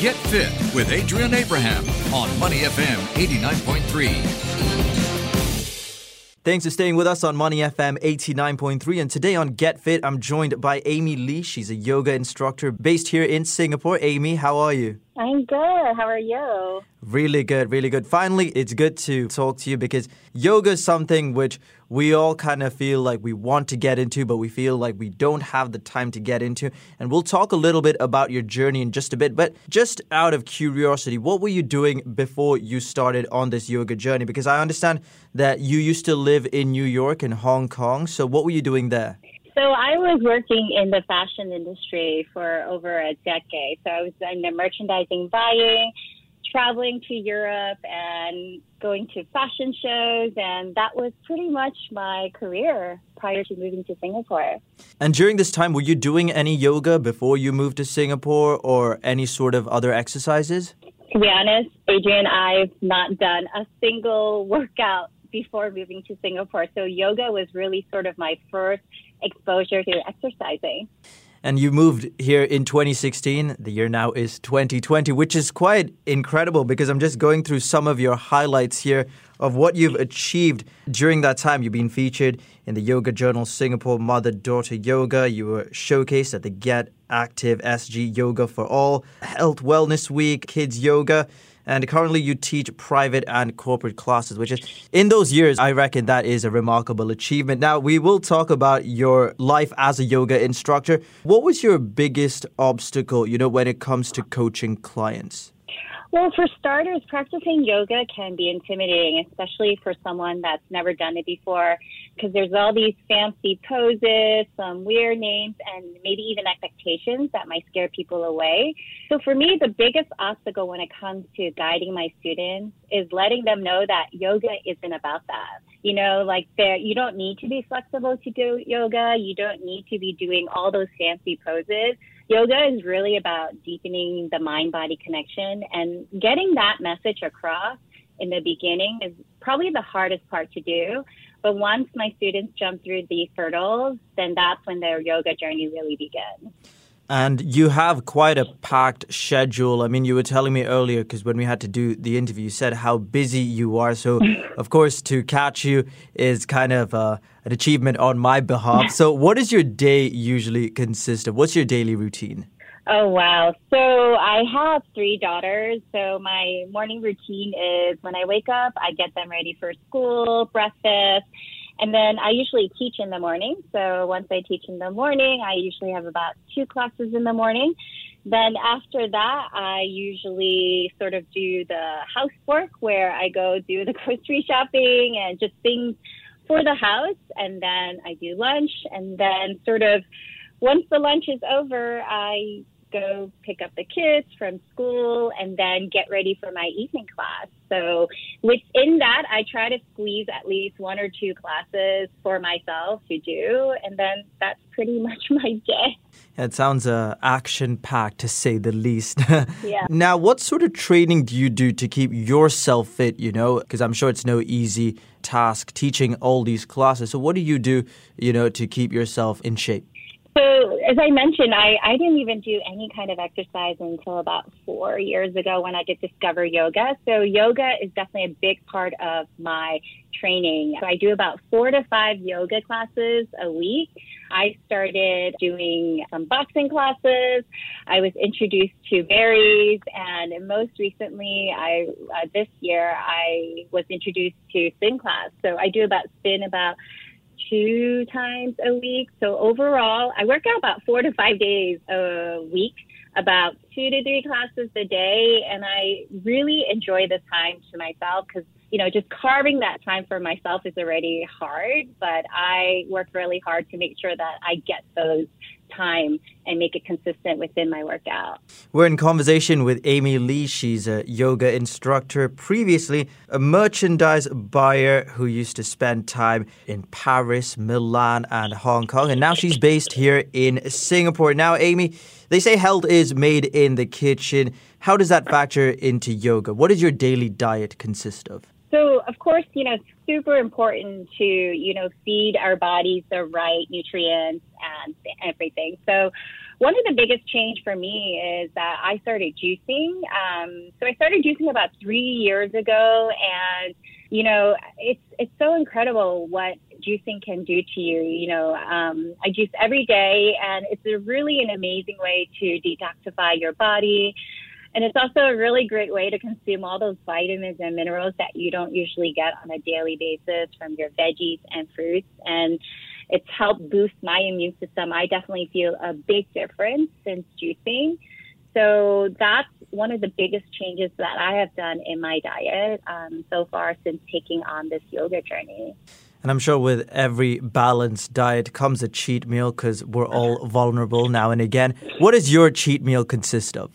Get Fit with Adrian Abraham on Money FM 89.3. Thanks for staying with us on Money FM 89.3. And today on Get Fit, I'm joined by Amy Lee. She's a yoga instructor based here in Singapore. Amy, how are you? I'm good. How are you? Really good, really good. Finally, it's good to talk to you because yoga is something which we all kind of feel like we want to get into, but we feel like we don't have the time to get into. And we'll talk a little bit about your journey in just a bit. But just out of curiosity, what were you doing before you started on this yoga journey? Because I understand that you used to live in New York and Hong Kong. So what were you doing there? So I was working in the fashion industry for over a decade. So I was in the merchandising buying, traveling to Europe and going to fashion shows and that was pretty much my career prior to moving to Singapore. And during this time were you doing any yoga before you moved to Singapore or any sort of other exercises? To be honest, Adrian, I've not done a single workout before moving to Singapore. So yoga was really sort of my first exposure to exercising. And you moved here in 2016. The year now is 2020, which is quite incredible because I'm just going through some of your highlights here of what you've achieved during that time. You've been featured in the Yoga Journal Singapore Mother Daughter Yoga. You were showcased at the Get Active SG Yoga for All, Health Wellness Week, Kids Yoga and currently you teach private and corporate classes, which is in those years, I reckon that is a remarkable achievement. Now, we will talk about your life as a yoga instructor. What was your biggest obstacle, you know, when it comes to coaching clients? Well, for starters, practicing yoga can be intimidating, especially for someone that's never done it before, because there's all these fancy poses, some weird names, and maybe even expectations that might scare people away. So for me, the biggest obstacle when it comes to guiding my students is letting them know that yoga isn't about that. You know, like there, you don't need to be flexible to do yoga. You don't need to be doing all those fancy poses yoga is really about deepening the mind body connection and getting that message across in the beginning is probably the hardest part to do. But once my students jump through these hurdles, then that's when their yoga journey really begins. And you have quite a packed schedule. I mean, you were telling me earlier, because when we had to do the interview, you said how busy you are. So, of course, to catch you is kind of uh, an achievement on my behalf. So, what does your day usually consist of? What's your daily routine? Oh, wow. So, I have three daughters. So, my morning routine is when I wake up, I get them ready for school, breakfast and then I usually teach in the morning. So once I teach in the morning, I usually have about two classes in the morning. Then after that, I usually sort of do the housework where I go do the grocery shopping and just things for the house. And then I do lunch. And then sort of once the lunch is over, I go pick up the kids from school and then get ready for my evening class. So within that, I try to squeeze at least one or two classes for myself to do, and then that's pretty much my day. It sounds uh, action packed to say the least. yeah. Now, what sort of training do you do to keep yourself fit? You know, because I'm sure it's no easy task teaching all these classes. So, what do you do, you know, to keep yourself in shape? So, as I mentioned, I, I didn't even do any kind of exercise until about four years ago when I did discover yoga. So, yoga is definitely a big part of my training. So, I do about four to five yoga classes a week. I started doing some boxing classes. I was introduced to Barry's, and most recently, I uh, this year I was introduced to spin class. So, I do about spin about two times a week. So overall, I work out about four to five days a week, about two to three classes a day. And I really enjoy the time to myself because, you know, just carving that time for myself is already hard, but I work really hard to make sure that I get those time and make it consistent within my workout. We're in conversation with Amy Lee. She's a yoga instructor, previously a merchandise buyer who used to spend time in Paris, Milan, and Hong Kong. And now she's based here in Singapore. Now, Amy, they say health is made in the kitchen. How does that factor into yoga? What does your daily diet consist of? So, of course, you know, super important to, you know, feed our bodies the right nutrients and everything. So, one of the biggest change for me is that I started juicing. Um, so I started juicing about three years ago, and you know, it's it's so incredible what juicing can do to you. You know, um, I juice every day, and it's a really an amazing way to detoxify your body. And it's also a really great way to consume all those vitamins and minerals that you don't usually get on a daily basis from your veggies and fruits. And it's helped boost my immune system. I definitely feel a big difference since juicing. So that's one of the biggest changes that I have done in my diet um, so far since taking on this yoga journey. And I'm sure with every balanced diet comes a cheat meal because we're all vulnerable now and again. What does your cheat meal consist of?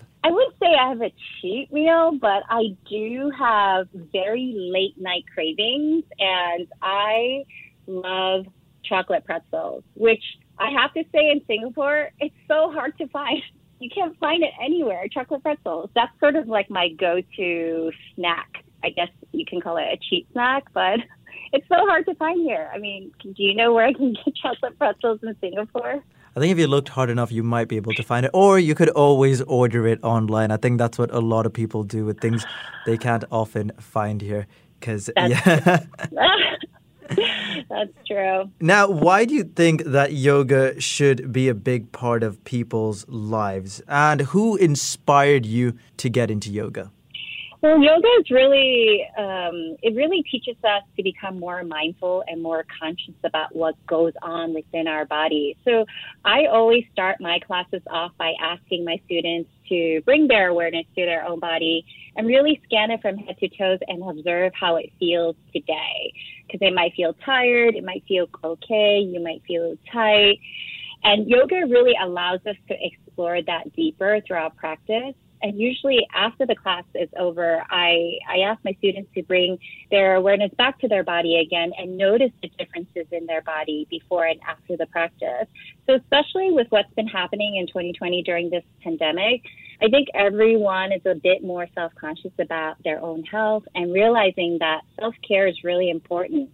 I have a cheat meal, but I do have very late night cravings, and I love chocolate pretzels, which I have to say in Singapore, it's so hard to find. You can't find it anywhere. Chocolate pretzels. That's sort of like my go-to snack. I guess you can call it a cheat snack, but it's so hard to find here. I mean, do you know where I can get chocolate pretzels in Singapore? I think if you looked hard enough, you might be able to find it. Or you could always order it online. I think that's what a lot of people do with things they can't often find here. Because, yeah. That's true. Now, why do you think that yoga should be a big part of people's lives? And who inspired you to get into yoga? Well, yoga is really, um, it really teaches us to become more mindful and more conscious about what goes on within our body. So I always start my classes off by asking my students to bring their awareness to their own body and really scan it from head to toes and observe how it feels today. Because it might feel tired, it might feel okay, you might feel tight. And yoga really allows us to explore that deeper throughout practice and usually after the class is over, I, I ask my students to bring their awareness back to their body again and notice the differences in their body before and after the practice. So especially with what's been happening in 2020 during this pandemic, I think everyone is a bit more self-conscious about their own health and realizing that self-care is really important.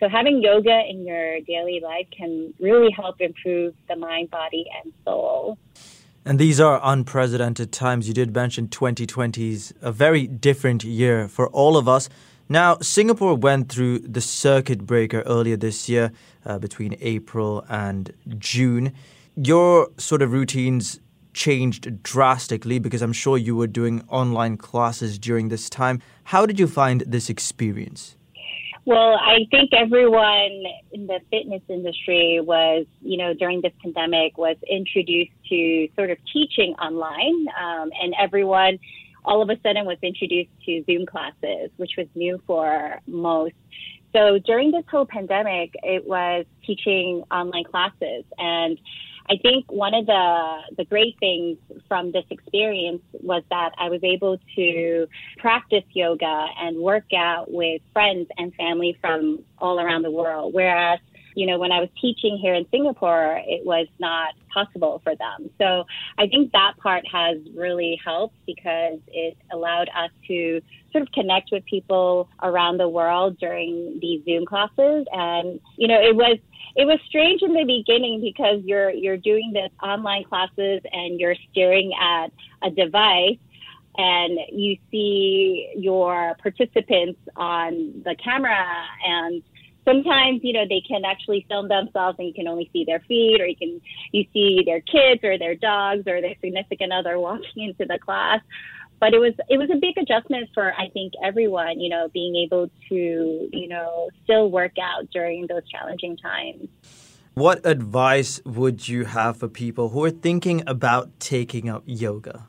So having yoga in your daily life can really help improve the mind, body, and soul. And these are unprecedented times. You did mention 2020's a very different year for all of us. Now, Singapore went through the circuit breaker earlier this year uh, between April and June. Your sort of routines changed drastically because I'm sure you were doing online classes during this time. How did you find this experience? Well, I think everyone in the fitness industry was, you know, during this pandemic was introduced to sort of teaching online, um, and everyone all of a sudden was introduced to Zoom classes, which was new for most. So during this whole pandemic, it was teaching online classes and I think one of the the great things from this experience was that I was able to practice yoga and work out with friends and family from all around the world. Whereas, you know, when I was teaching here in Singapore, it was not possible for them. So I think that part has really helped because it allowed us to sort of connect with people around the world during these Zoom classes. And, you know, it was it was strange in the beginning because you're you're doing this online classes and you're staring at a device and you see your participants on the camera and sometimes you know they can actually film themselves and you can only see their feet or you can you see their kids or their dogs or their significant other walking into the class but it was it was a big adjustment for I think everyone, you know, being able to, you know, still work out during those challenging times. What advice would you have for people who are thinking about taking up yoga?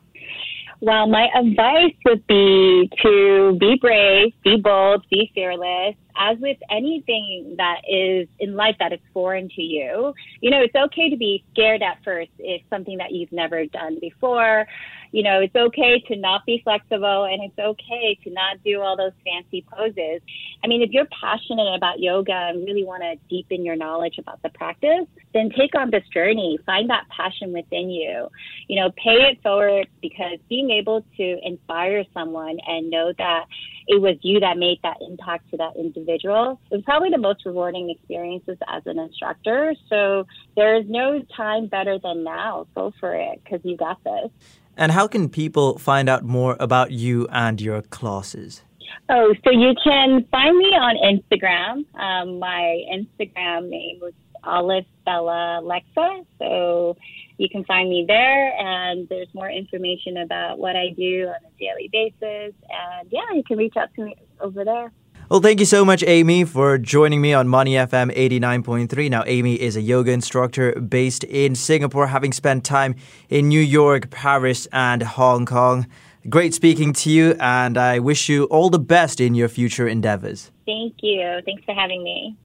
Well, my advice would be to be brave, be bold, be fearless. As with anything that is in life that is foreign to you, you know, it's okay to be scared at first if something that you've never done before you know, it's okay to not be flexible and it's okay to not do all those fancy poses. I mean, if you're passionate about yoga and really want to deepen your knowledge about the practice, then take on this journey. Find that passion within you. You know, pay it forward because being able to inspire someone and know that it was you that made that impact to that individual. It was probably the most rewarding experiences as an instructor. So there's no time better than now. Go for it because you got this. And how can people find out more about you and your classes? Oh, so you can find me on Instagram. Um, my Instagram name was Olive Bella Lexa. So you can find me there, and there's more information about what I do on a daily basis. And yeah, you can reach out to me over there. Well, thank you so much, Amy, for joining me on Money FM 89.3. Now, Amy is a yoga instructor based in Singapore, having spent time in New York, Paris, and Hong Kong. Great speaking to you, and I wish you all the best in your future endeavors. Thank you. Thanks for having me.